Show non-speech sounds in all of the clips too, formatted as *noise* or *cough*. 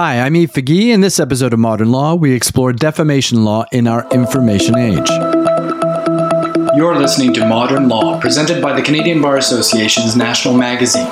Hi, I'm Yves Faguy. In this episode of Modern Law, we explore defamation law in our information age. You're listening to Modern Law, presented by the Canadian Bar Association's national magazine.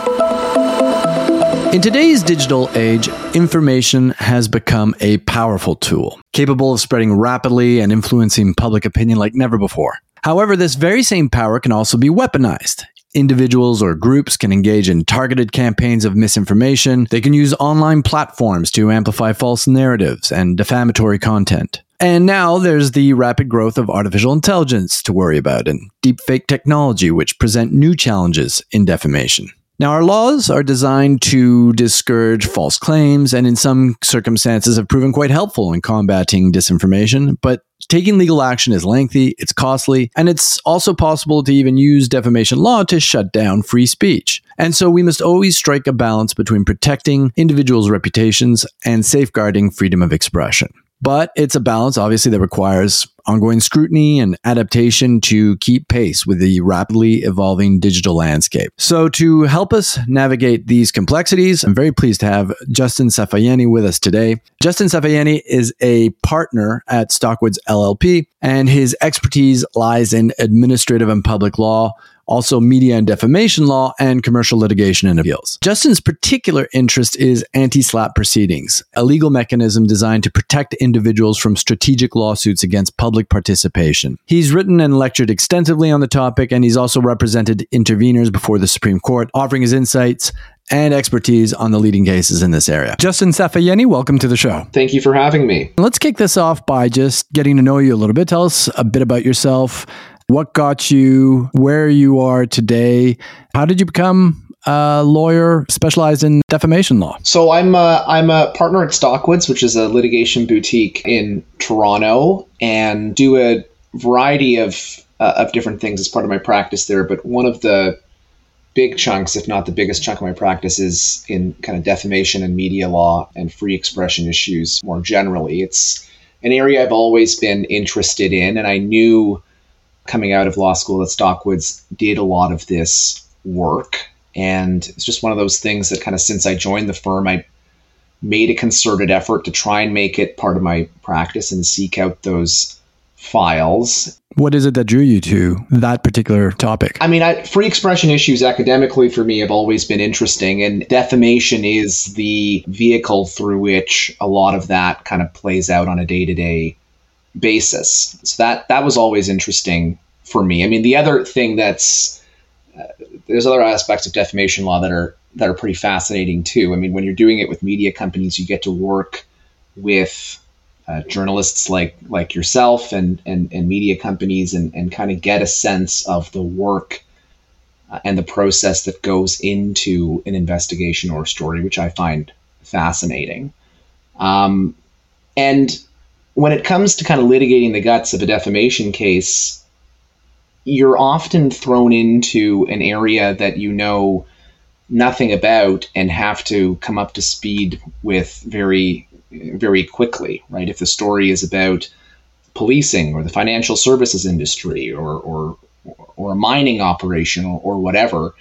In today's digital age, information has become a powerful tool, capable of spreading rapidly and influencing public opinion like never before. However, this very same power can also be weaponized individuals or groups can engage in targeted campaigns of misinformation. They can use online platforms to amplify false narratives and defamatory content. And now there's the rapid growth of artificial intelligence to worry about and deepfake technology, which present new challenges in defamation. Now, our laws are designed to discourage false claims and in some circumstances have proven quite helpful in combating disinformation, but taking legal action is lengthy, it's costly, and it's also possible to even use defamation law to shut down free speech. And so we must always strike a balance between protecting individuals' reputations and safeguarding freedom of expression. But it's a balance, obviously, that requires ongoing scrutiny and adaptation to keep pace with the rapidly evolving digital landscape. So, to help us navigate these complexities, I'm very pleased to have Justin Safayeni with us today. Justin Safayeni is a partner at Stockwoods LLP, and his expertise lies in administrative and public law also media and defamation law, and commercial litigation and appeals. Justin's particular interest is anti SLAPP proceedings, a legal mechanism designed to protect individuals from strategic lawsuits against public participation. He's written and lectured extensively on the topic, and he's also represented interveners before the Supreme Court, offering his insights and expertise on the leading cases in this area. Justin Safayeni, welcome to the show. Thank you for having me. Let's kick this off by just getting to know you a little bit. Tell us a bit about yourself, what got you where you are today? How did you become a lawyer specialized in defamation law? So I'm a, I'm a partner at Stockwoods, which is a litigation boutique in Toronto, and do a variety of uh, of different things as part of my practice there. But one of the big chunks, if not the biggest chunk of my practice, is in kind of defamation and media law and free expression issues more generally. It's an area I've always been interested in, and I knew coming out of law school at Stockwoods did a lot of this work. And it's just one of those things that kind of since I joined the firm, I made a concerted effort to try and make it part of my practice and seek out those files. What is it that drew you to that particular topic? I mean, I, free expression issues academically for me have always been interesting, and defamation is the vehicle through which a lot of that kind of plays out on a day to day basis. So that that was always interesting for me. I mean, the other thing that's uh, there's other aspects of defamation law that are that are pretty fascinating too. I mean, when you're doing it with media companies, you get to work with uh, journalists like like yourself and and, and media companies and, and kind of get a sense of the work uh, and the process that goes into an investigation or story, which I find fascinating. Um, and when it comes to kind of litigating the guts of a defamation case, you're often thrown into an area that you know nothing about and have to come up to speed with very very quickly right? If the story is about policing or the financial services industry or or or a mining operation or, or whatever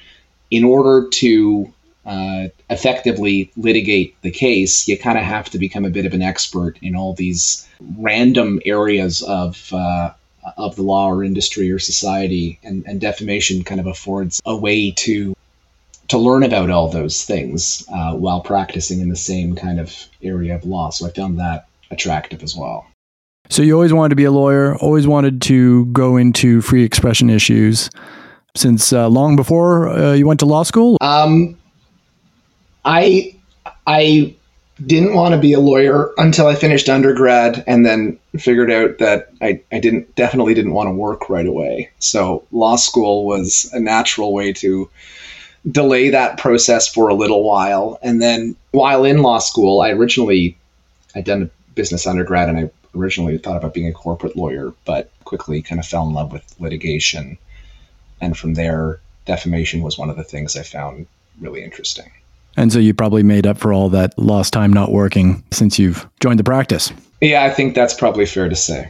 in order to uh, effectively litigate the case, you kind of have to become a bit of an expert in all these random areas of uh, of the law or industry or society, and, and defamation kind of affords a way to to learn about all those things uh, while practicing in the same kind of area of law. So I found that attractive as well. So you always wanted to be a lawyer, always wanted to go into free expression issues since uh, long before uh, you went to law school? Um, I I didn't want to be a lawyer until I finished undergrad and then figured out that I, I didn't definitely didn't want to work right away. So law school was a natural way to delay that process for a little while. And then while in law school, I originally I'd done a business undergrad and I originally thought about being a corporate lawyer, but quickly kind of fell in love with litigation. And from there, defamation was one of the things I found really interesting. And so you probably made up for all that lost time not working since you've joined the practice. Yeah, I think that's probably fair to say.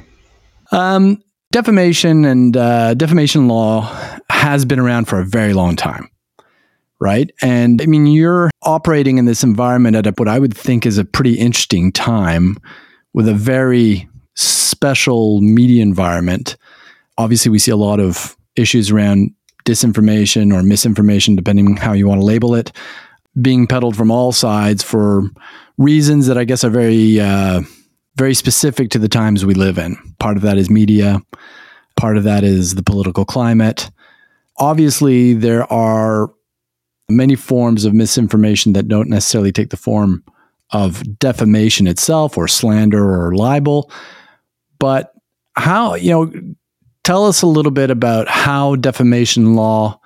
Um, defamation and uh, defamation law has been around for a very long time, right? And I mean, you're operating in this environment at a, what I would think is a pretty interesting time with a very special media environment. Obviously, we see a lot of issues around disinformation or misinformation, depending on how you want to label it, being peddled from all sides for reasons that I guess are very, uh, very specific to the times we live in. Part of that is media, part of that is the political climate. Obviously, there are many forms of misinformation that don't necessarily take the form of defamation itself or slander or libel. But how, you know, tell us a little bit about how defamation law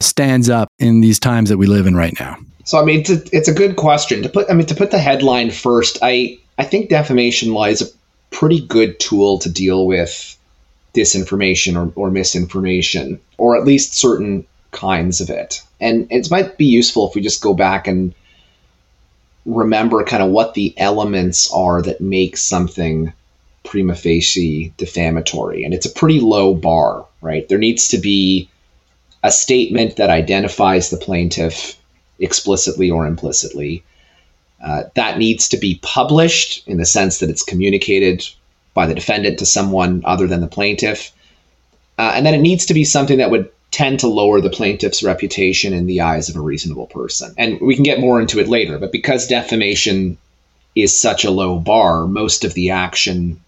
stands up in these times that we live in right now. So, I mean, it's a, it's a good question to put. I mean, to put the headline first, I I think defamation law is a pretty good tool to deal with disinformation or, or misinformation, or at least certain kinds of it. And it might be useful if we just go back and remember kind of what the elements are that make something prima facie defamatory. And it's a pretty low bar, right? There needs to be a statement that identifies the plaintiff explicitly or implicitly. Uh, that needs to be published in the sense that it's communicated by the defendant to someone other than the plaintiff. Uh, and then it needs to be something that would tend to lower the plaintiff's reputation in the eyes of a reasonable person. And we can get more into it later, but because defamation is such a low bar, most of the action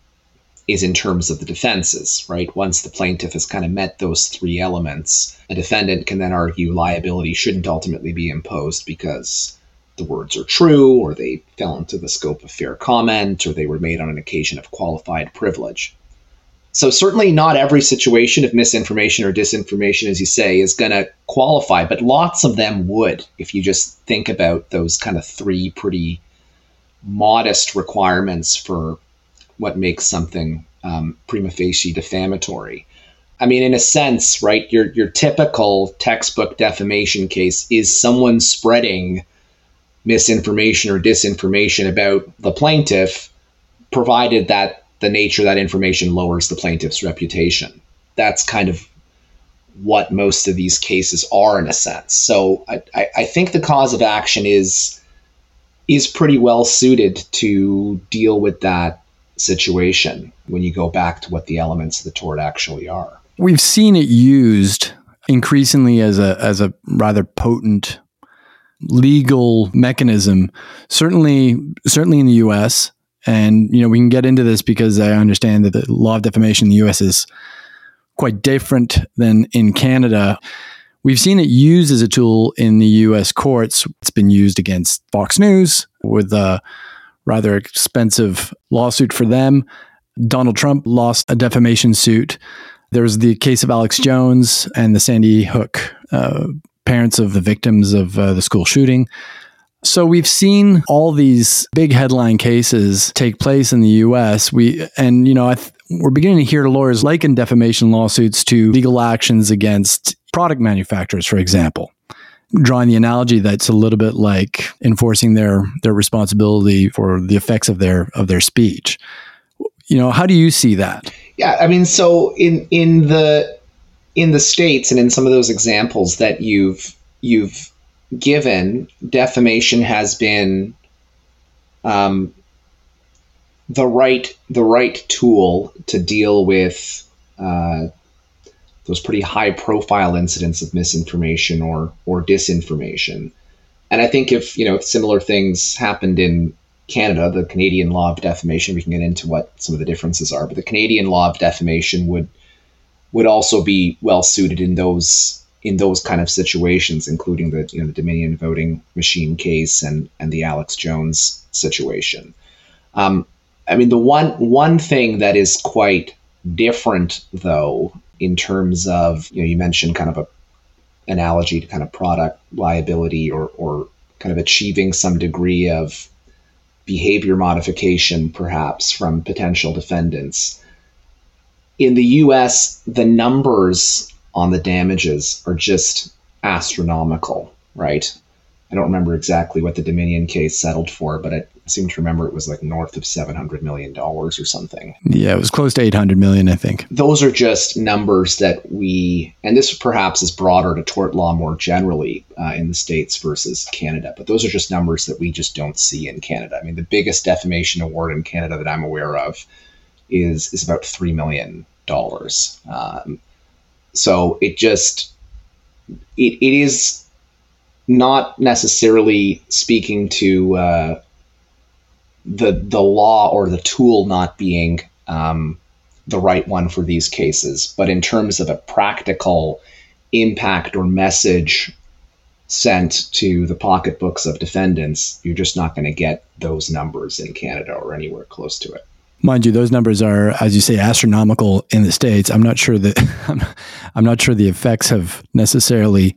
is in terms of the defenses, right? Once the plaintiff has kind of met those three elements, a defendant can then argue liability shouldn't ultimately be imposed because the words are true, or they fell into the scope of fair comment, or they were made on an occasion of qualified privilege. So, certainly not every situation of misinformation or disinformation, as you say, is going to qualify, but lots of them would if you just think about those kind of three pretty modest requirements for what makes something um, prima facie defamatory. I mean, in a sense, right, your, your typical textbook defamation case is someone spreading misinformation or disinformation about the plaintiff, provided that the nature of that information lowers the plaintiff's reputation. That's kind of what most of these cases are in a sense. So I, I think the cause of action is is pretty well suited to deal with that situation when you go back to what the elements of the tort actually are. We've seen it used increasingly as a as a rather potent legal mechanism certainly certainly in the US and you know we can get into this because I understand that the law of defamation in the US is quite different than in Canada. We've seen it used as a tool in the US courts. It's been used against Fox News with a rather expensive lawsuit for them. Donald Trump lost a defamation suit. There was the case of Alex Jones and the Sandy Hook uh, parents of the victims of uh, the school shooting. So we've seen all these big headline cases take place in the U.S. We and you know th- we're beginning to hear lawyers liken defamation lawsuits to legal actions against product manufacturers, for example. Drawing the analogy that's a little bit like enforcing their their responsibility for the effects of their of their speech. You know, how do you see that? Yeah, I mean, so in in the in the states and in some of those examples that you've you've given, defamation has been um, the right the right tool to deal with uh, those pretty high profile incidents of misinformation or or disinformation. And I think if you know similar things happened in Canada, the Canadian law of defamation, we can get into what some of the differences are, but the Canadian law of defamation would would also be well suited in those in those kind of situations, including the you know the Dominion voting machine case and and the Alex Jones situation. Um, I mean, the one one thing that is quite different, though, in terms of you know you mentioned kind of a analogy to kind of product liability or or kind of achieving some degree of behavior modification, perhaps from potential defendants in the US, the numbers on the damages are just astronomical, right? I don't remember exactly what the Dominion case settled for, but it, seem to remember it was like north of seven hundred million dollars or something. Yeah, it was close to eight hundred million, I think. Those are just numbers that we, and this perhaps is broader to tort law more generally uh, in the states versus Canada, but those are just numbers that we just don't see in Canada. I mean, the biggest defamation award in Canada that I'm aware of is is about three million dollars. Um, so it just it, it is not necessarily speaking to uh, the the law or the tool not being um, the right one for these cases, but in terms of a practical impact or message sent to the pocketbooks of defendants, you're just not going to get those numbers in Canada or anywhere close to it. Mind you, those numbers are, as you say, astronomical in the states. I'm not sure that *laughs* I'm not sure the effects have necessarily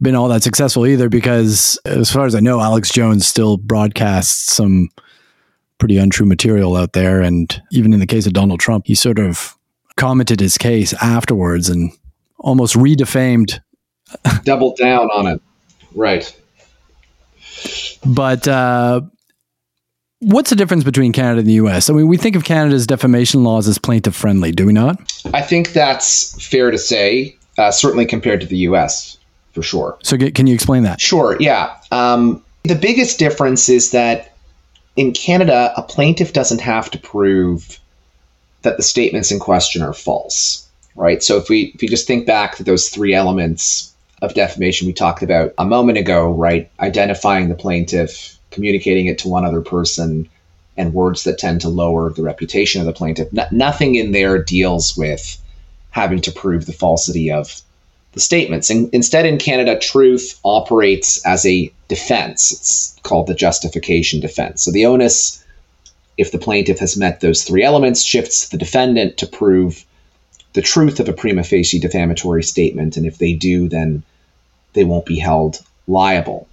been all that successful either because as far as I know, Alex Jones still broadcasts some pretty untrue material out there. And even in the case of Donald Trump, he sort of commented his case afterwards and almost redefamed. *laughs* Doubled down on it. Right. But uh, what's the difference between Canada and the US? I mean, we think of Canada's defamation laws as plaintiff friendly, do we not? I think that's fair to say, uh, certainly compared to the US for sure. So, get, can you explain that? Sure, yeah. Um, the biggest difference is that in Canada, a plaintiff doesn't have to prove that the statements in question are false, right? So, if we if we just think back to those three elements of defamation we talked about a moment ago, right? Identifying the plaintiff, communicating it to one other person, and words that tend to lower the reputation of the plaintiff. nothing in there deals with having to prove the falsity of the statements. And instead, in Canada, truth operates as a defense. It's called the justification defense. So the onus, if the plaintiff has met those three elements, shifts the defendant to prove the truth of a prima facie defamatory statement. And if they do, then they won't be held liable.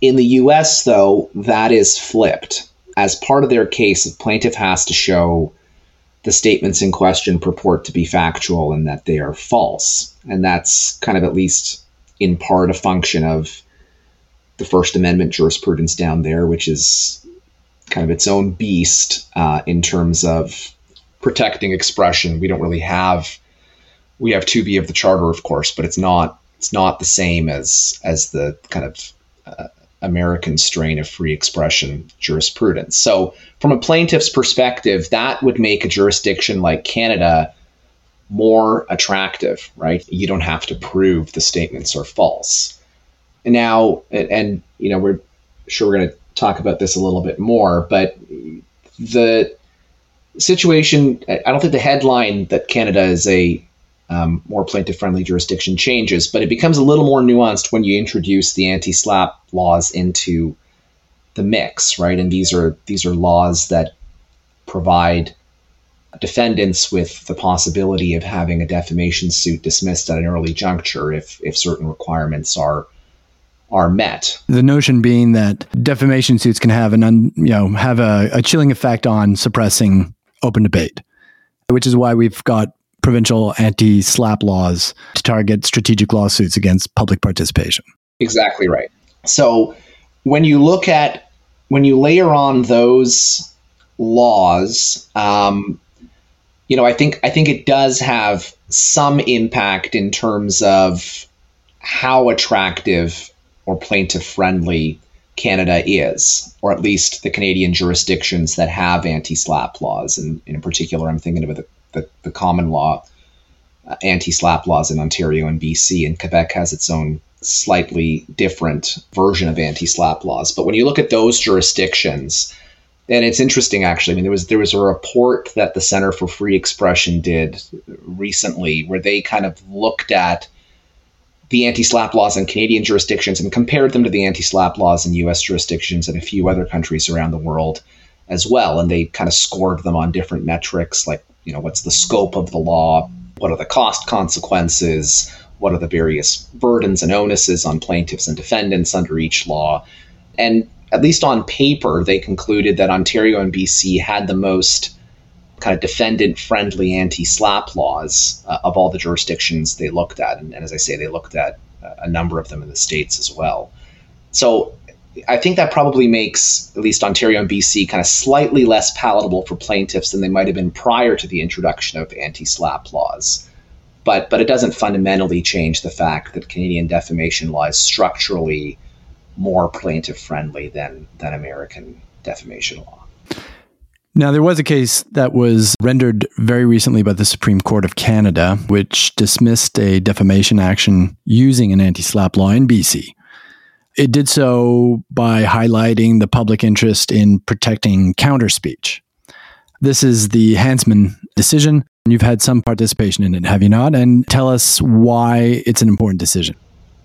In the US, though, that is flipped. As part of their case, the plaintiff has to show the statements in question purport to be factual and that they are false. And that's kind of at least in part a function of the First Amendment jurisprudence down there, which is kind of its own beast uh, in terms of protecting expression. We don't really have we have 2B of the charter, of course, but it's not it's not the same as as the kind of uh, American strain of free expression jurisprudence. So, from a plaintiff's perspective, that would make a jurisdiction like Canada more attractive, right? You don't have to prove the statements are false. And now, and, you know, we're sure we're going to talk about this a little bit more, but the situation, I don't think the headline that Canada is a um, more plaintiff friendly jurisdiction changes, but it becomes a little more nuanced when you introduce the anti slap laws into the mix, right? And these are these are laws that provide defendants with the possibility of having a defamation suit dismissed at an early juncture if if certain requirements are are met. The notion being that defamation suits can have an un, you know have a, a chilling effect on suppressing open debate, which is why we've got provincial anti SLAPP laws to target strategic lawsuits against public participation. Exactly right. So when you look at, when you layer on those laws, um, you know, I think I think it does have some impact in terms of how attractive or plaintiff friendly Canada is, or at least the Canadian jurisdictions that have anti SLAPP laws. And in particular, I'm thinking about the the, the common law uh, anti-slap laws in Ontario and BC, and Quebec has its own slightly different version of anti-slap laws. But when you look at those jurisdictions, and it's interesting actually. I mean, there was there was a report that the Center for Free Expression did recently, where they kind of looked at the anti-slap laws in Canadian jurisdictions and compared them to the anti-slap laws in U.S. jurisdictions and a few other countries around the world as well. And they kind of scored them on different metrics, like you know, what's the scope of the law? What are the cost consequences? What are the various burdens and onuses on plaintiffs and defendants under each law? And at least on paper, they concluded that Ontario and BC had the most kind of defendant friendly anti slap laws uh, of all the jurisdictions they looked at. And, and, as I say, they looked at a number of them in the states as well. So I think that probably makes at least Ontario and BC kind of slightly less palatable for plaintiffs than they might have been prior to the introduction of anti-slap laws. But but it doesn't fundamentally change the fact that Canadian defamation law is structurally more plaintiff friendly than than American defamation law. Now, there was a case that was rendered very recently by the Supreme Court of Canada, which dismissed a defamation action using an anti slap law in BC. It did so by highlighting the public interest in protecting counter speech. This is the Hansman decision. You've had some participation in it, have you not? And tell us why it's an important decision.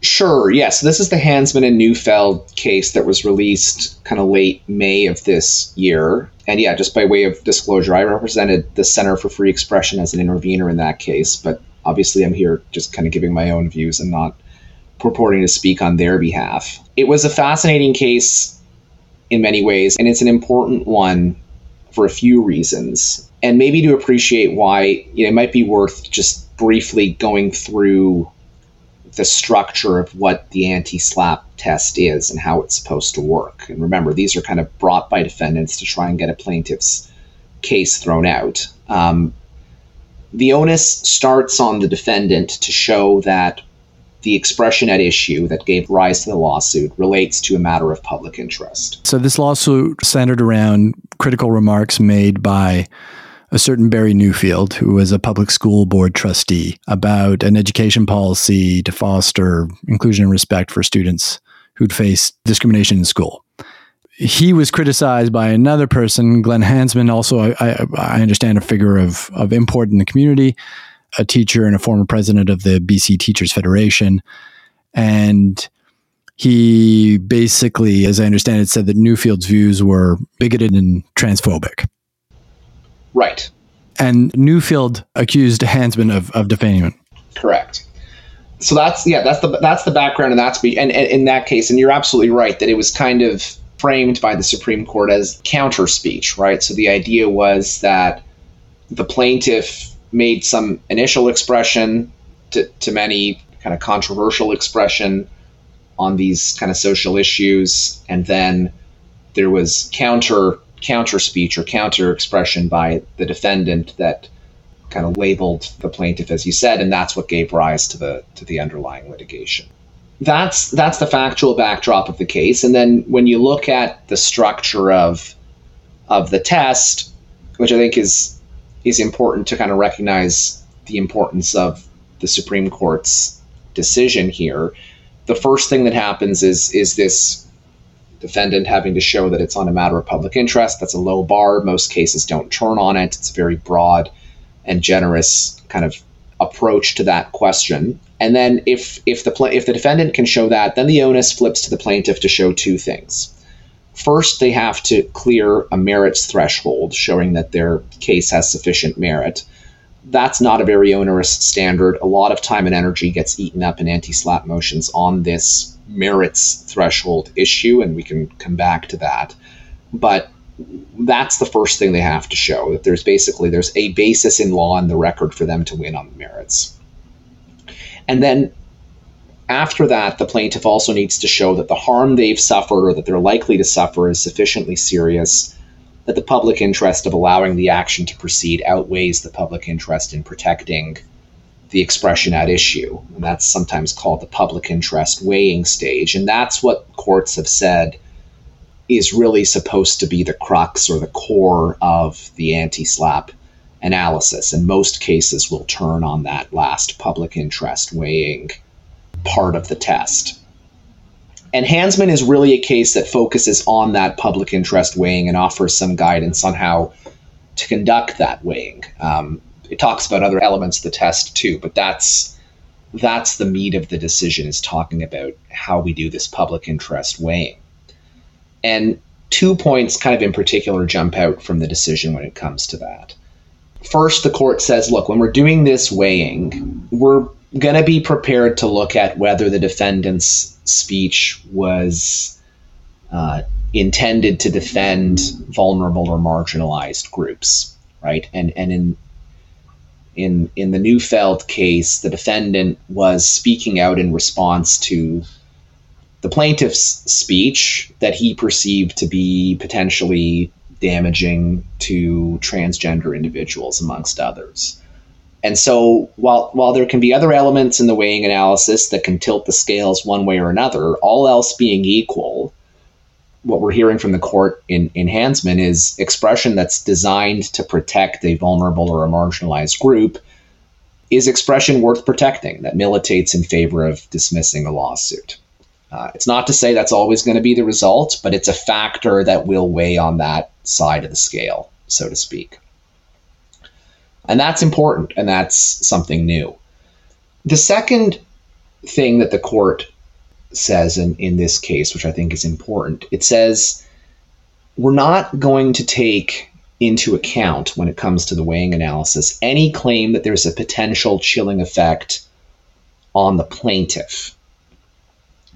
Sure, yes. This is the Hansman and Neufeld case that was released kind of late May of this year. And yeah, just by way of disclosure, I represented the Center for Free Expression as an intervener in that case, but obviously I'm here just kind of giving my own views and not purporting to speak on their behalf. It was a fascinating case in many ways, and it's an important one for a few reasons. And maybe to appreciate why, you know, it might be worth just briefly going through the structure of what the anti slap test is and how it's supposed to work. And remember, these are kind of brought by defendants to try and get a plaintiff's case thrown out. Um, the onus starts on the defendant to show that the expression at issue that gave rise to the lawsuit relates to a matter of public interest. So, this lawsuit centered around critical remarks made by a certain Barry Neufeld, who was a public school board trustee, about an education policy to foster inclusion and respect for students who'd faced discrimination in school. He was criticized by another person, Glenn Hansman, also, I, I understand, a figure of, of import in the community, a teacher and a former president of the BC Teachers Federation. And he basically, as I understand it, said that Neufeld's views were bigoted and transphobic. Right. And Newfield accused Hansman of, of defaming. Correct. So that's yeah, that's the that's the background, and that's be and, and in that case, and you're absolutely right that it was kind of framed by the Supreme Court as counter speech, right? So the idea was that the plaintiff made some initial expression to, to many kind of controversial expression on these kind of social issues, and then there was counter counter speech or counter expression by the defendant that kind of labeled the plaintiff as you said and that's what gave rise to the to the underlying litigation. That's that's the factual backdrop of the case. And then when you look at the structure of of the test which i think is is important to kind of recognize the importance of the supreme court's decision here the first thing that happens is is this defendant having to show that it's on a matter of public interest. That's a low bar. Most cases don't turn on it. It's a very broad and generous kind of approach to that question. And then if if the if the defendant can show that, then the onus flips to the plaintiff to show two things. First, they have to clear a merits threshold, showing that their case has sufficient merit. That's not a very onerous standard. A lot of time and energy gets eaten up in anti slap motions on this merits threshold issue, and we can come back to that. But that's the first thing they have to show that there's basically there's a basis in law in the record for them to win on the merits. And then after that, the plaintiff also needs to show that the harm they've suffered or that they're likely to suffer is sufficiently serious that the public interest of allowing the action to proceed outweighs the public interest in protecting the expression at issue. And that's sometimes called the public interest weighing stage. And that's what courts have said is really supposed to be the crux or the core of the anti slap analysis. And most cases will turn on that last public interest weighing part of the test. And Hansman is really a case that focuses on that public interest weighing and offers some guidance on how to conduct that weighing. Um, it talks about other elements of the test too, but that's that's the meat of the decision is talking about how we do this public interest weighing. And two points kind of in particular jump out from the decision when it comes to that. First, the court says, look, when we're doing this weighing, we're going to be prepared to look at whether the defendant's speech was uh, intended to defend vulnerable or marginalized groups, right? And and in in in the Neufeld case, the defendant was speaking out in response to the plaintiff's speech that he perceived to be potentially damaging to transgender individuals, amongst others. And so, while while there can be other elements in the weighing analysis that can tilt the scales one way or another, all else being equal, what we're hearing from the court in, in Hansman is expression that's designed to protect a vulnerable or a marginalized group is expression worth protecting that militates in favor of dismissing a lawsuit. Uh, it's not to say that's always going to be the result, but it's a factor that will weigh on that side of the scale, so to speak. And that's important, and that's something new. The second thing that the court says in, in this case, which I think is important, it says we're not going to take into account when it comes to the weighing analysis any claim that there's a potential chilling effect on the plaintiff.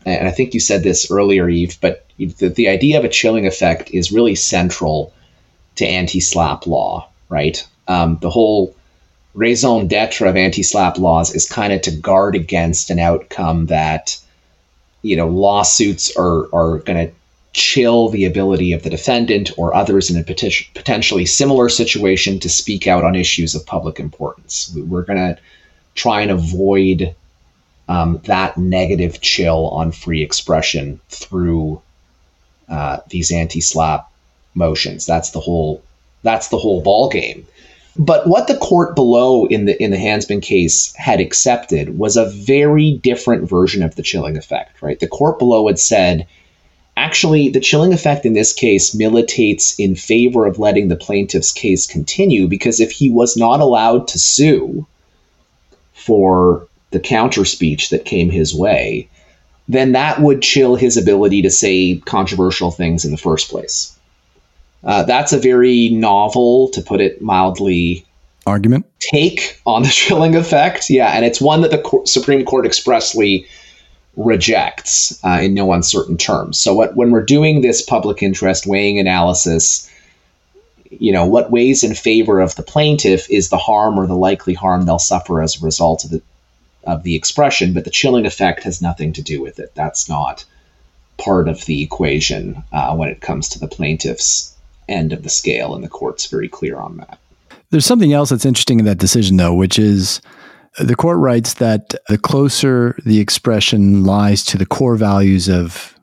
And I think you said this earlier, Yves, but the, the idea of a chilling effect is really central to anti slap law, right? Um, the whole raison d'etre of anti-slap laws is kind of to guard against an outcome that, you know, lawsuits are, are going to chill the ability of the defendant or others in a potentially similar situation to speak out on issues of public importance. We're going to try and avoid um, that negative chill on free expression through uh, these anti-slap motions. That's the whole. That's the whole ball game. But what the court below in the in the Hansman case had accepted was a very different version of the chilling effect. Right, the court below had said Actually, the chilling effect in this case militates in favor of letting the plaintiff's case continue because if he was not allowed to sue for the counter speech that came his way, then that would chill his ability to say controversial things in the first place. Uh, that's a very novel, to put it mildly, argument take on the *laughs* chilling effect. Yeah, and it's one that the Supreme Court expressly rejects uh, in no uncertain terms. So, what, when we're doing this public interest weighing analysis, you know, what weighs in favor of the plaintiff is the harm or the likely harm they'll suffer as a result of the of the expression, but the chilling effect has nothing to do with it. That's not part of the equation uh, when it comes to the plaintiff's end of the scale, and the court's very clear on that. There's something else that's interesting in that decision, though, which is the court writes that the closer the expression lies to the core values of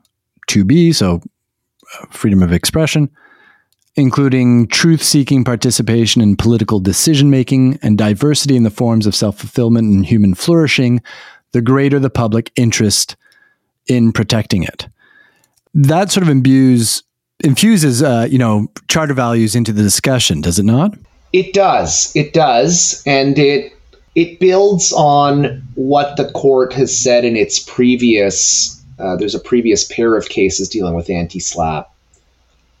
2B, so uh, freedom of expression, including truth seeking participation in political decision making and diversity in the forms of self fulfillment and human flourishing, the greater the public interest in protecting it. That sort of imbues infuses uh, you know charter values into the discussion, does it not? It does. It does, and it it builds on what the court has said in its previous. Uh, there's a previous pair of cases dealing with anti-SLAPP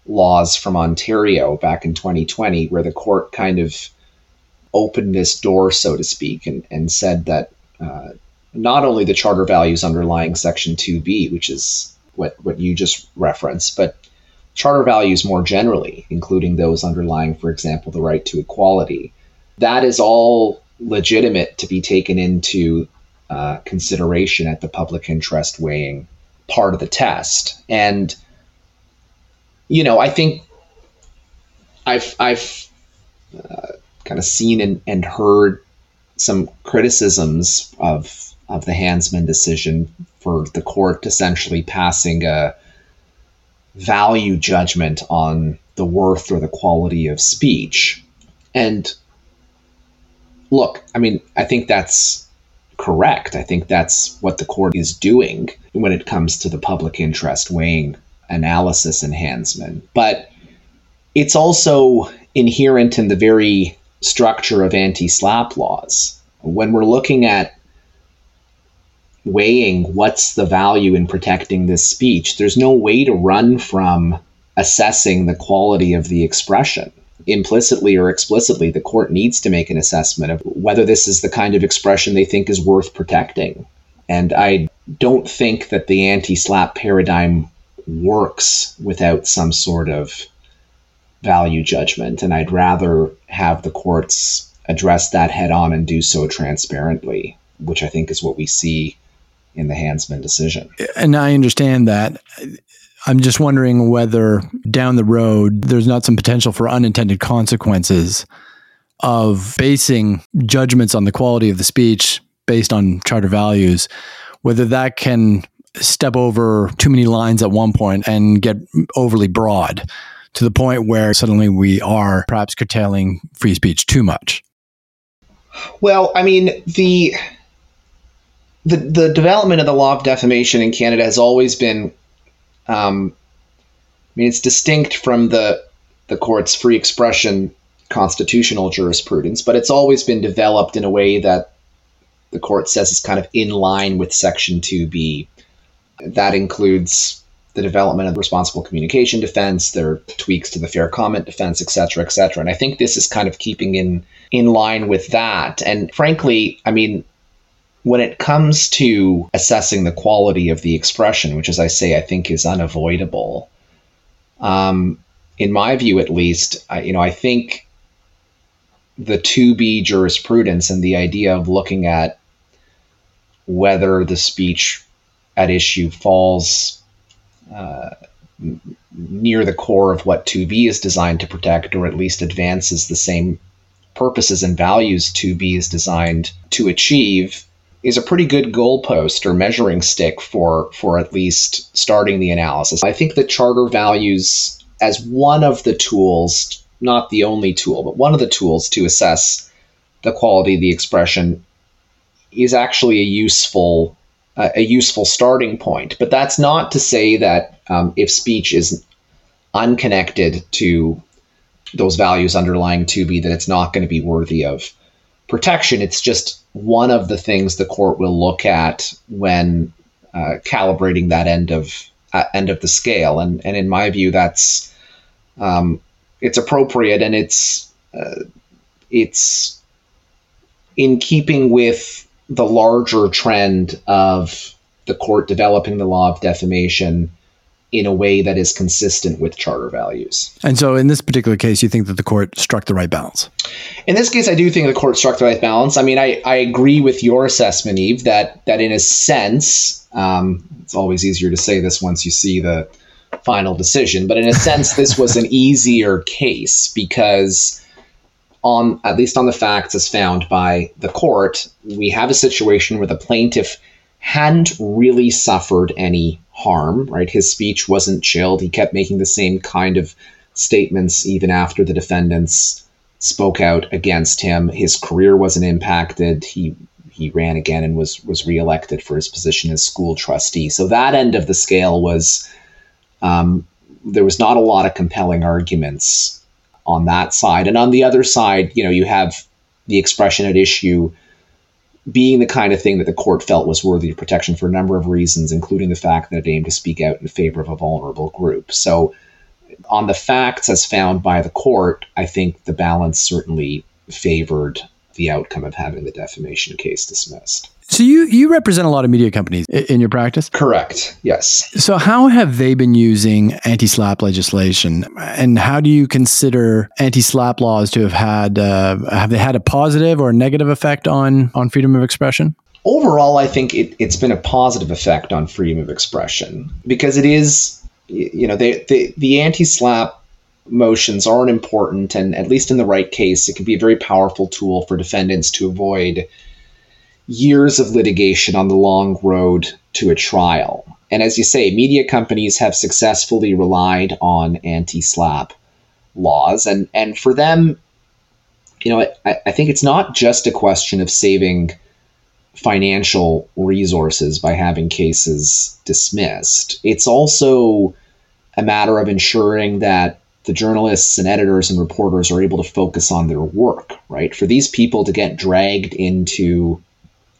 laws from Ontario back in 2020, where the court kind of opened this door, so to speak, and, and said that uh, not only the charter values underlying Section 2B, which is what, what you just referenced, but charter values more generally, including those underlying, for example, the right to equality. That is all legitimate to be taken into uh, consideration at the public interest weighing part of the test. And you know, I think I've I've uh, kind of seen and, and heard some criticisms of of the Hansman decision for the court essentially passing a value judgment on the worth or the quality of speech. And look, I mean, I think that's correct. I think that's what the court is doing when it comes to the public interest weighing analysis in Hansman. But it's also inherent in the very structure of anti slap laws. When we're looking at weighing what's the value in protecting this speech, there's no way to run from assessing the quality of the expression implicitly or explicitly, the court needs to make an assessment of whether this is the kind of expression they think is worth protecting. And I don't think that the anti slap paradigm works without some sort of value judgment. And I'd rather have the courts address that head on and do so transparently, which I think is what we see in the Hansman decision. And I understand that. I'm just wondering whether down the road there's not some potential for unintended consequences of basing judgments on the quality of the speech based on charter values, whether that can step over too many lines at one point and get overly broad to the point where suddenly we are perhaps curtailing free speech too much. Well, I mean, the the the development of the law of defamation in Canada has always been um, I mean, it's distinct from the the court's free expression constitutional jurisprudence, but it's always been developed in a way that the court says is kind of in line with Section 2B. That includes the development of the responsible communication defense, their tweaks to the fair comment defense, et cetera, et cetera. And I think this is kind of keeping in in line with that. And frankly, I mean, when it comes to assessing the quality of the expression, which, as I say, I think is unavoidable, um, in my view at least, I, you know, I think the 2B jurisprudence and the idea of looking at whether the speech at issue falls uh, near the core of what 2B is designed to protect, or at least advances the same purposes and values 2B is designed to achieve, is a pretty good goalpost or measuring stick for for at least starting the analysis. I think the charter values as one of the tools, not the only tool, but one of the tools to assess the quality of the expression is actually a useful uh, a useful starting point. But that's not to say that um, if speech is unconnected to those values underlying 2B that it's not going to be worthy of protection. It's just one of the things the court will look at when uh, calibrating that end of uh, end of the scale. And and in my view, that's um, it's appropriate and it's uh, it's in keeping with the larger trend of the court developing the law of defamation in a way that is consistent with charter values. And so, in this particular case, you think that the court struck the right balance? In this case, I do think the court struck the right balance. I mean, I, I agree with your assessment, Yves, that that in a sense, um, it's always easier to say this once you see the final decision, but in a sense, this *laughs* was an easier case because. On at least on the facts as found by the court, we have a situation where the plaintiff hadn't really suffered any harm, right? His speech wasn't chilled. He kept making the same kind of statements even after the defendants spoke out against him. His career wasn't impacted. He he ran again and was was reelected for his position as school trustee. So that end of the scale was um, there was not a lot of compelling arguments on that side. And on the other side, you know, you have the expression at issue being the kind of thing that the court felt was worthy of protection for a number of reasons, including the fact that it aimed to speak out in favor of a vulnerable group. So, on the facts as found by the court, I think the balance certainly favored the outcome of having the defamation case dismissed. So you you represent a lot of media companies in your practice? Correct. Yes. So how have they been using anti-slap legislation, and how do you consider anti-slap laws to have had uh, have they had a positive or a negative effect on on freedom of expression? Overall, I think it, it's been a positive effect on freedom of expression because it is, you know, they, they, the anti-slap motions aren't important, and at least in the right case, it can be a very powerful tool for defendants to avoid years of litigation on the long road to a trial. And as you say, media companies have successfully relied on anti slap laws. And, and for them, you know, I, I think it's not just a question of saving financial resources by having cases dismissed. It's also a matter of ensuring that the journalists and editors and reporters are able to focus on their work, right? For these people to get dragged into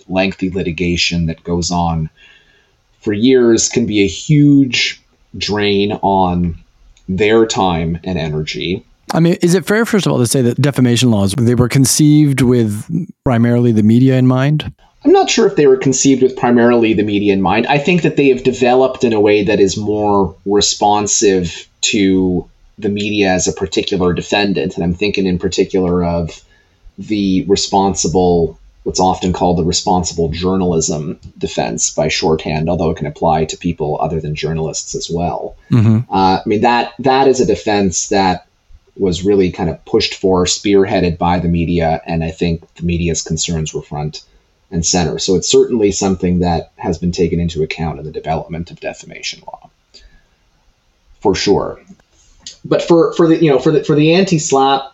lengthy litigation that goes on for years can be a huge drain on their time and energy. I mean, is it fair, first of all, to say that defamation laws they were conceived with primarily the media in mind? I'm not sure if they were conceived with primarily the media in mind. I think that they have developed in a way that is more responsive to the media as a particular defendant. And I'm thinking in particular of the responsible what's often called the responsible journalism defense by shorthand, although it can apply to people other than journalists as well. Mm-hmm. Uh, I mean that that is a defense that was really kind of pushed for, spearheaded by the media, and I think the media's concerns were front and center. So it's certainly something that has been taken into account in the development of defamation law, for sure. But for for the you know for the for the anti-slap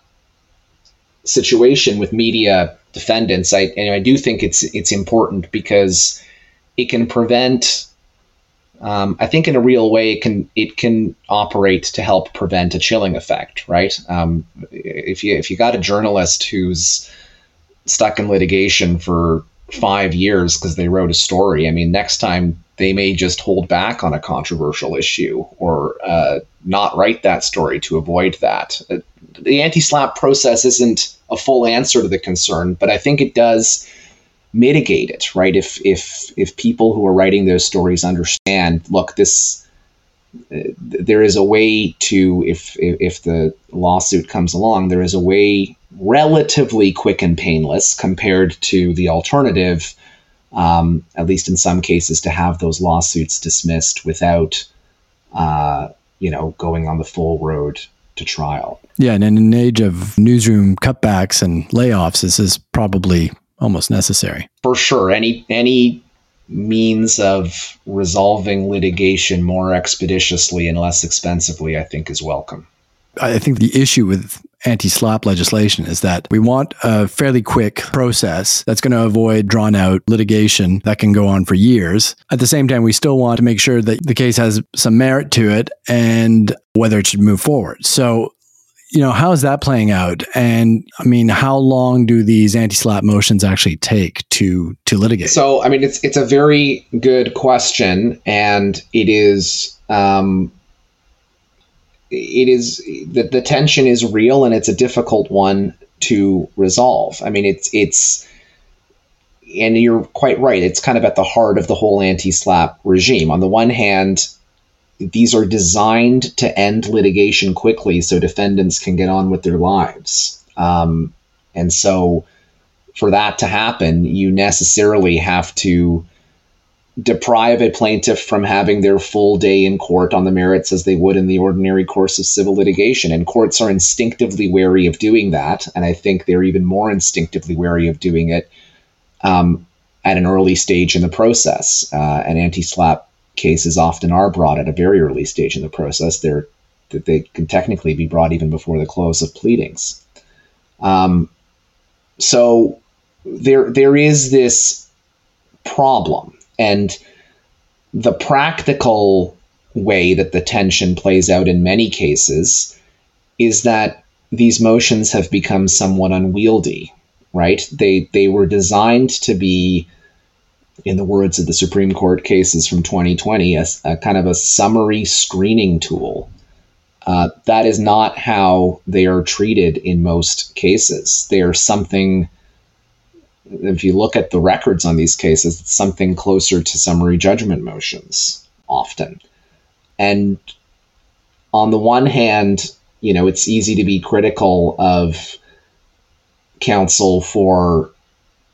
situation with media defendants, I and I do think it's it's important because it can prevent. Um, I think in a real way, it can it can operate to help prevent a chilling effect, right? Um, if you if you got a journalist who's stuck in litigation for five years because they wrote a story. I mean, next time they may just hold back on a controversial issue or uh, not write that story to avoid that. Uh, the anti SLAPP process isn't a full answer to the concern, but I think it does mitigate it, right? If if if people who are writing those stories understand, look, this uh, there is a way to if if the lawsuit comes along, there is a way relatively quick and painless compared to the alternative, um, at least in some cases, to have those lawsuits dismissed without, uh, you know, going on the full road to trial. Yeah, and in an age of newsroom cutbacks and layoffs, this is probably almost necessary. For sure, any any means of resolving litigation more expeditiously and less expensively, I think, is welcome. I think the issue with anti-SLAPP legislation is that we want a fairly quick process that's going to avoid drawn out litigation that can go on for years. At the same time, we still want to make sure that the case has some merit to it and whether it should move forward. So, you know, how is that playing out? And I mean, how long do these anti-SLAPP motions actually take to to litigate? So, I mean, it's it's a very good question, and it is um, it is the, the tension is real and it's a difficult one to resolve. I mean, it's it's and you're quite right. It's kind of at the heart of the whole anti-SLAPP regime. On the one hand, these are designed to end litigation quickly so defendants can get on with their lives. Um, and so, for that to happen, you necessarily have to deprive a plaintiff from having their full day in court on the merits as they would in the ordinary course of civil litigation. And courts are instinctively wary of doing that. And I think they're even more instinctively wary of doing it um, at an early stage in the process. Uh, and anti SLAPP cases often are brought at a very early stage in the process. They're, that they can technically be brought even before the close of pleadings. Um, so there, there is this problem and the practical way that the tension plays out in many cases is that these motions have become somewhat unwieldy, right? They they were designed to be, in the words of the Supreme Court cases from 2020, a, a kind of a summary screening tool. Uh, that is not how they are treated in most cases. They are something if you look at the records on these cases, it's something closer to summary judgment motions often. And on the one hand, you know, it's easy to be critical of counsel for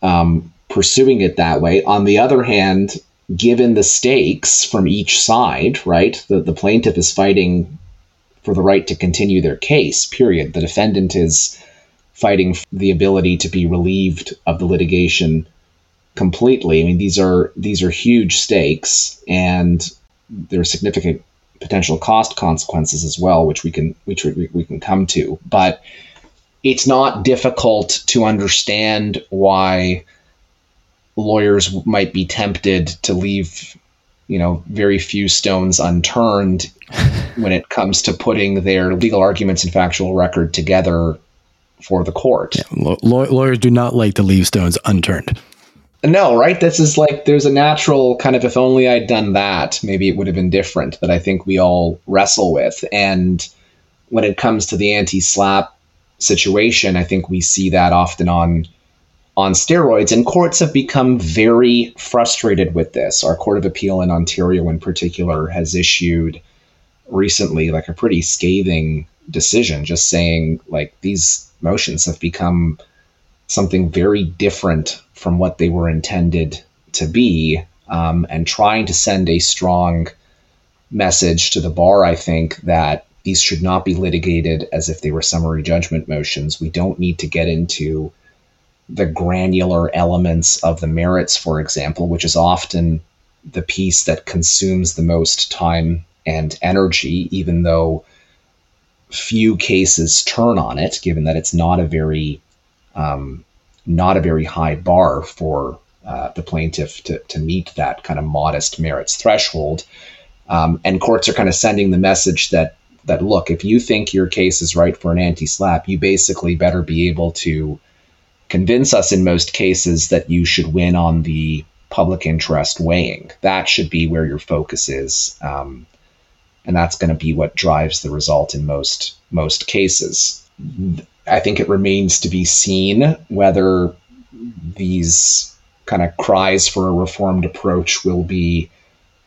um, pursuing it that way. On the other hand, given the stakes from each side, right, the, the plaintiff is fighting for the right to continue their case, period. The defendant is fighting the ability to be relieved of the litigation completely. I mean, these are these are huge stakes, and there are significant potential cost consequences as well, which we can which we, we can come to. But it's not difficult to understand why lawyers might be tempted to leave you know very few stones unturned *laughs* when it comes to putting their legal arguments and factual record together for the court. Yeah, lawyers do not like to leave stones unturned. No, right? This is like there's a natural kind of if only I'd done that, maybe it would have been different that I think we all wrestle with. And when it comes to the anti-SLAPP situation, I think we see that often on on steroids and courts have become very frustrated with this. Our Court of Appeal in Ontario in particular has issued recently like a pretty scathing decision just saying like these motions have become something very different from what they were intended to be, um, and trying to send a strong message to the bar, I think, that these should not be litigated as if they were summary judgment motions. We don't need to get into the granular elements of the merits, for example, which is often the piece that consumes the most time and energy, even though few cases turn on it, given that it's not a very um, not a very high bar for uh, the plaintiff to, to meet that kind of modest merits threshold. Um, and courts are kind of sending the message that that look, if you think your case is right for an anti-SLAPP, you basically better be able to convince us in most cases that you should win on the public interest weighing. That should be where your focus is, um, and that's going to be what drives the result in most most cases. I think it remains to be seen whether these kind of cries for a reformed approach will be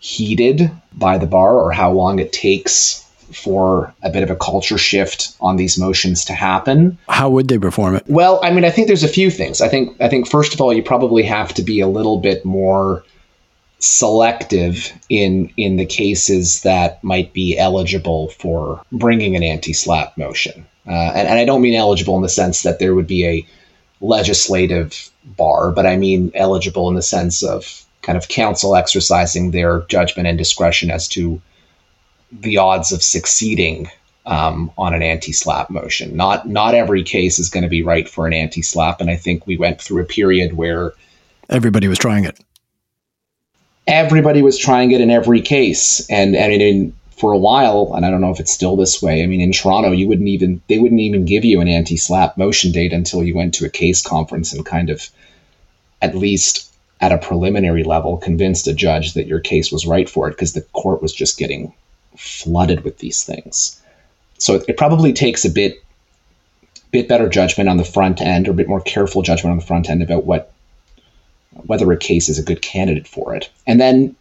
heeded by the bar or how long it takes for a bit of a culture shift on these motions to happen. How would they perform it? Well, I mean, I think there's a few things. I think I think first of all, you probably have to be a little bit more selective in in the cases that might be eligible for bringing an anti-SLAPP motion. Uh, and, and I don't mean eligible in the sense that there would be a legislative bar, but I mean eligible in the sense of kind of counsel exercising their judgment and discretion as to the odds of succeeding um, on an anti-SLAPP motion. Not not every case is going to be right for an anti-SLAPP, and I think we went through a period where everybody was trying it. Everybody was trying it in every case, and and in, for a while, and I don't know if it's still this way. I mean, in Toronto, you wouldn't even they wouldn't even give you an anti-SLAPP motion date until you went to a case conference and kind of at least at a preliminary level convinced a judge that your case was right for it because the court was just getting flooded with these things. So it, it probably takes a bit bit better judgment on the front end or a bit more careful judgment on the front end about what whether a case is a good candidate for it. And then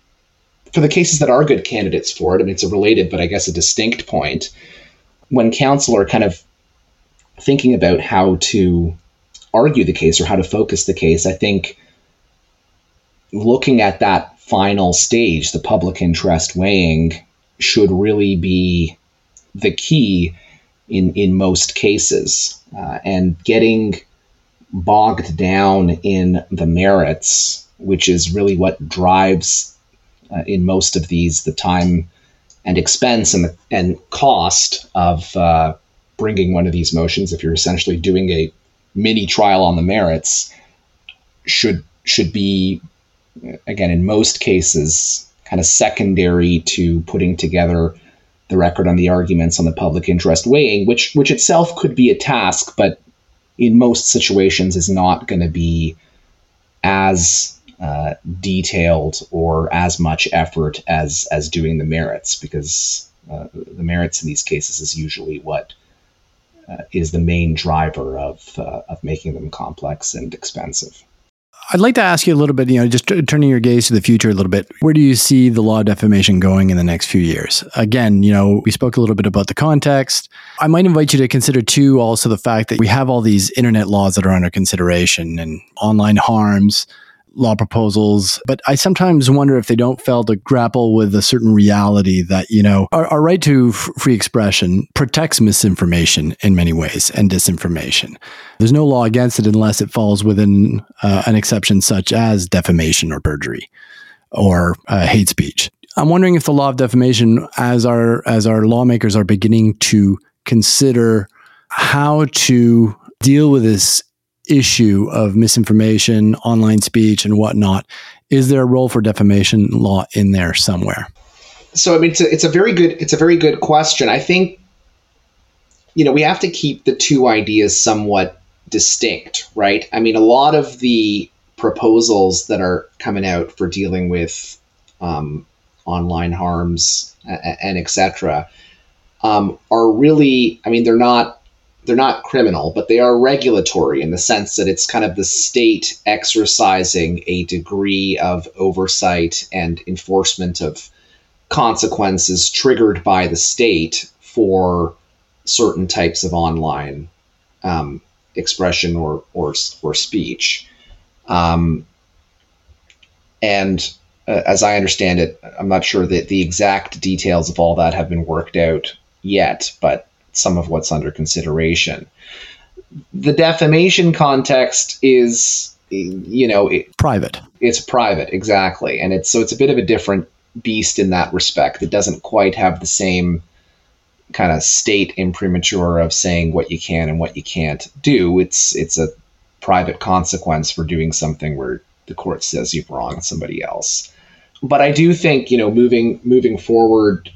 for the cases that are good candidates for it, I mean it's a related but I guess a distinct point, when counsel are kind of thinking about how to argue the case or how to focus the case, I think looking at that final stage, the public interest weighing, should really be the key in in most cases, uh, and getting bogged down in the merits, which is really what drives uh, in most of these the time and expense and the, and cost of uh, bringing one of these motions. If you're essentially doing a mini trial on the merits, should should be again, in most cases, kind of secondary to putting together the record on the arguments on the public interest weighing, which which itself could be a task, but in most situations is not going to be as uh, detailed or as much effort as as doing the merits, because uh, the merits in these cases is usually what uh, is the main driver of uh, of making them complex and expensive. I'd like to ask you a little bit, you know, just turning your gaze to the future a little bit. Where do you see the law of defamation going in the next few years? Again, you know, we spoke a little bit about the context. I might invite you to consider too also the fact that we have all these internet laws that are under consideration and online harms, law proposals, but I sometimes wonder if they don't fail to grapple with a certain reality that, you know, our, our right to f- free expression protects misinformation in many ways and disinformation. There's no law against it unless it falls within uh, an exception such as defamation or perjury or uh, hate speech. I'm wondering if the law of defamation, as our as our lawmakers are beginning to consider how to deal with this issue of misinformation, online speech, and whatnot, is there a role for defamation law in there somewhere? So I mean, it's a, it's a very good it's a very good question. I think you know we have to keep the two ideas somewhat distinct, right? I mean, a lot of the proposals that are coming out for dealing with um, online harms and, and etc. Um, are really, I mean, they're not they're not criminal, but they are regulatory in the sense that it's kind of the state exercising a degree of oversight and enforcement of consequences triggered by the state for certain types of online um, expression or or or speech. Um, and uh, as I understand it, I'm not sure that the exact details of all that have been worked out yet, but some of what's under consideration. The defamation context is, you know, it, private. It's private, exactly, and it's so it's a bit of a different beast in that respect. It doesn't quite have the same kind of state imprimatur of saying what you can and what you can't do. It's it's a private consequence for doing something where the court says you've wronged somebody else. But I do think, you know, moving moving forward,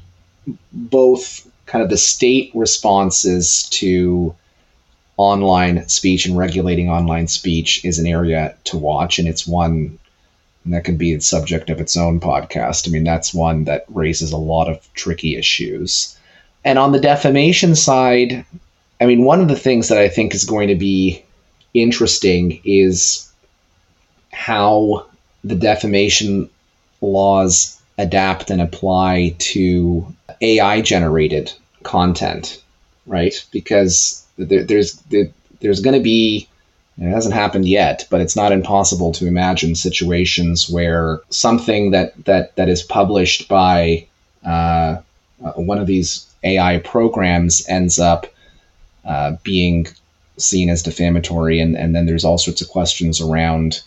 both kind of the state responses to online speech and regulating online speech is an area to watch, and it's one that can be the subject of its own podcast. I mean, that's one that raises a lot of tricky issues. And on the defamation side, I mean, one of the things that I think is going to be interesting is how the defamation laws adapt and apply to AI generated content, right? Because there, there's there, there's going to be it hasn't happened yet, but it's not impossible to imagine situations where something that that that is published by uh, one of these AI programs ends up uh, being seen as defamatory, and, and then there's all sorts of questions around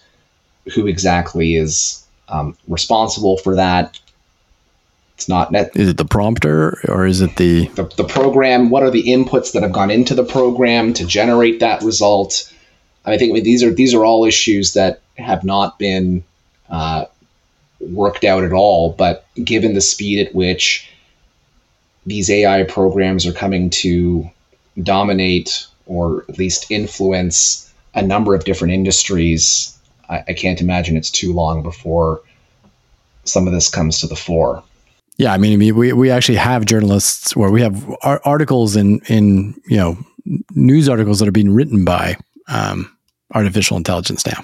who exactly is um, responsible for that. It's not net. Is it the prompter or is it the... the the program? What are the inputs that have gone into the program to generate that result? I think these are these are all issues that have not been uh, worked out at all. But given the speed at which these AI programs are coming to dominate or at least influence a number of different industries, I, I can't imagine it's too long before some of this comes to the fore. Yeah, I mean, we we actually have journalists where we have articles in in you know news articles that are being written by um, artificial intelligence now.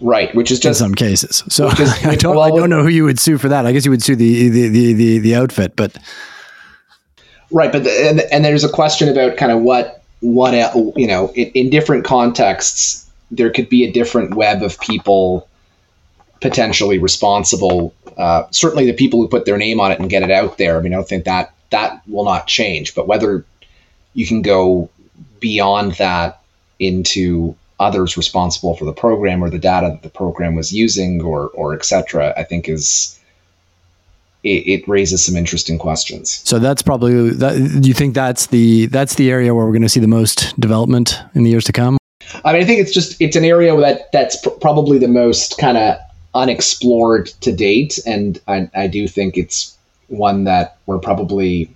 Right, which is just in some cases. So is, *laughs* I don't well, I don't know who you would sue for that. I guess you would sue the the the the, the outfit, but right. But the, and, and there's a question about kind of what what you know in, in different contexts there could be a different web of people potentially responsible. Uh, certainly, the people who put their name on it and get it out there. I mean, I don't think that that will not change. But whether you can go beyond that into others responsible for the program or the data that the program was using or or etc. I think is it, it, raises some interesting questions. So that's probably that. Do you think that's the that's the area where we're going to see the most development in the years to come? I mean, I think it's just it's an area that that's pr- probably the most kind of unexplored to date, and I, I do think it's one that we're probably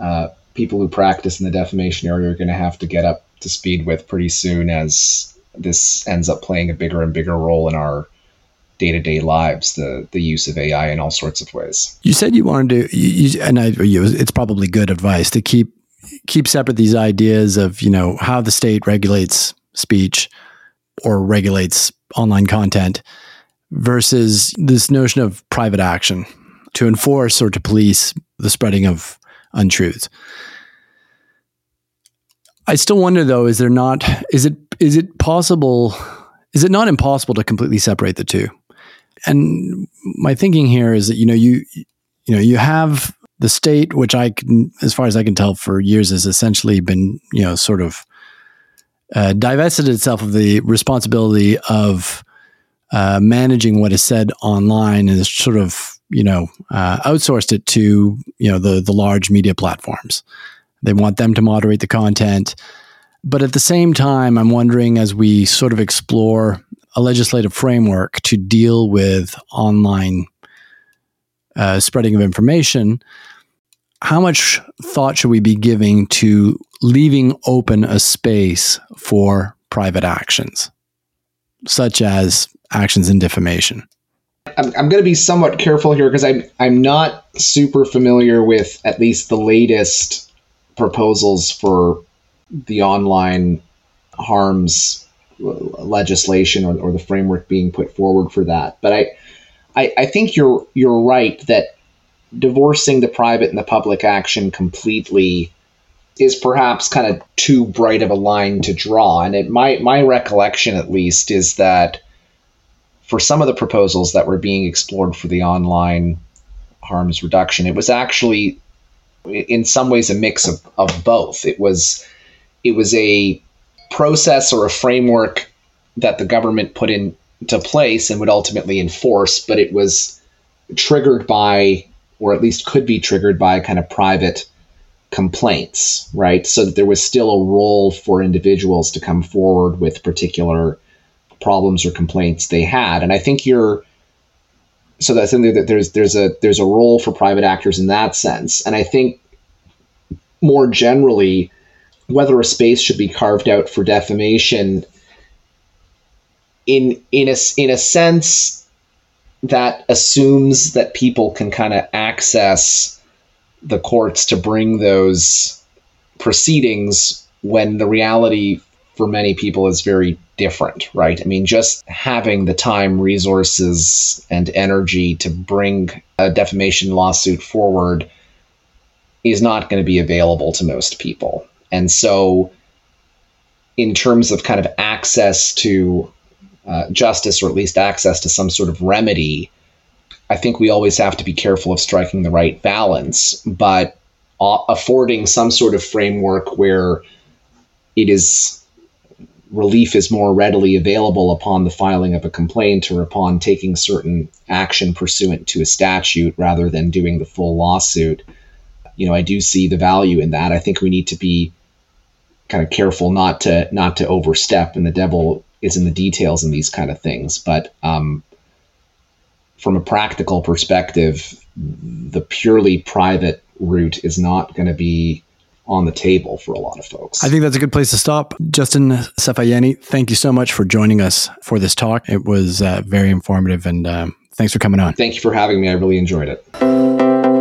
uh, people who practice in the defamation area are going to have to get up to speed with pretty soon as this ends up playing a bigger and bigger role in our day-to-day lives the the use of AI in all sorts of ways. You said you wanted to you, and I, you, it's probably good advice to keep keep separate these ideas of, you know, how the state regulates speech or regulates online content versus this notion of private action to enforce or to police the spreading of untruths. I still wonder though, is there not is it is it possible is it not impossible to completely separate the two? And my thinking here is that you know you you know you have the state, which I can, as far as I can tell, for years has essentially been you know sort of uh, divested itself of the responsibility of uh, managing what is said online is sort of you know uh, outsourced it to you know the the large media platforms. They want them to moderate the content. But at the same time, I'm wondering as we sort of explore a legislative framework to deal with online uh, spreading of information, how much thought should we be giving to leaving open a space for private actions, such as actions in defamation? I'm, I'm going to be somewhat careful here because I'm I'm not super familiar with at least the latest proposals for the online harms uh, legislation or, or the framework being put forward for that. But I, I, I think you're you're right that divorcing the private and the public action completely is perhaps kind of too bright of a line to draw. And it, my my recollection, at least, is that for some of the proposals that were being explored for the online harms reduction, it was actually in some ways a mix of, of both. It was it was a process or a framework that the government put into place and would ultimately enforce, but it was triggered by, or at least could be triggered by, kind of private complaints, right? So that there was still a role for individuals to come forward with particular problems or complaints they had. And I think you're so that's in there that there's there's a there's a role for private actors in that sense. And I think more generally, whether a space should be carved out for defamation in in a in a sense that assumes that people can kind of access the courts to bring those proceedings when the reality for many people is very different, right? I mean, just having the time, resources, and energy to bring a defamation lawsuit forward is not going to be available to most people. And so, in terms of kind of access to uh, justice, or at least access to some sort of remedy, I think we always have to be careful of striking the right balance, but uh, affording some sort of framework where it is relief is more readily available upon the filing of a complaint or upon taking certain action pursuant to a statute rather than doing the full lawsuit. You know, I do see the value in that. I think we need to be kind of careful not to not to overstep, and the devil is in the details in these kind of things. But um, from a practical perspective, the purely private route is not going to be on the table for a lot of folks. I think that's a good place to stop. Justin Safayeni, thank you so much for joining us for this talk. It was uh, very informative and um, thanks for coming on. Thank you for having me. I really enjoyed it.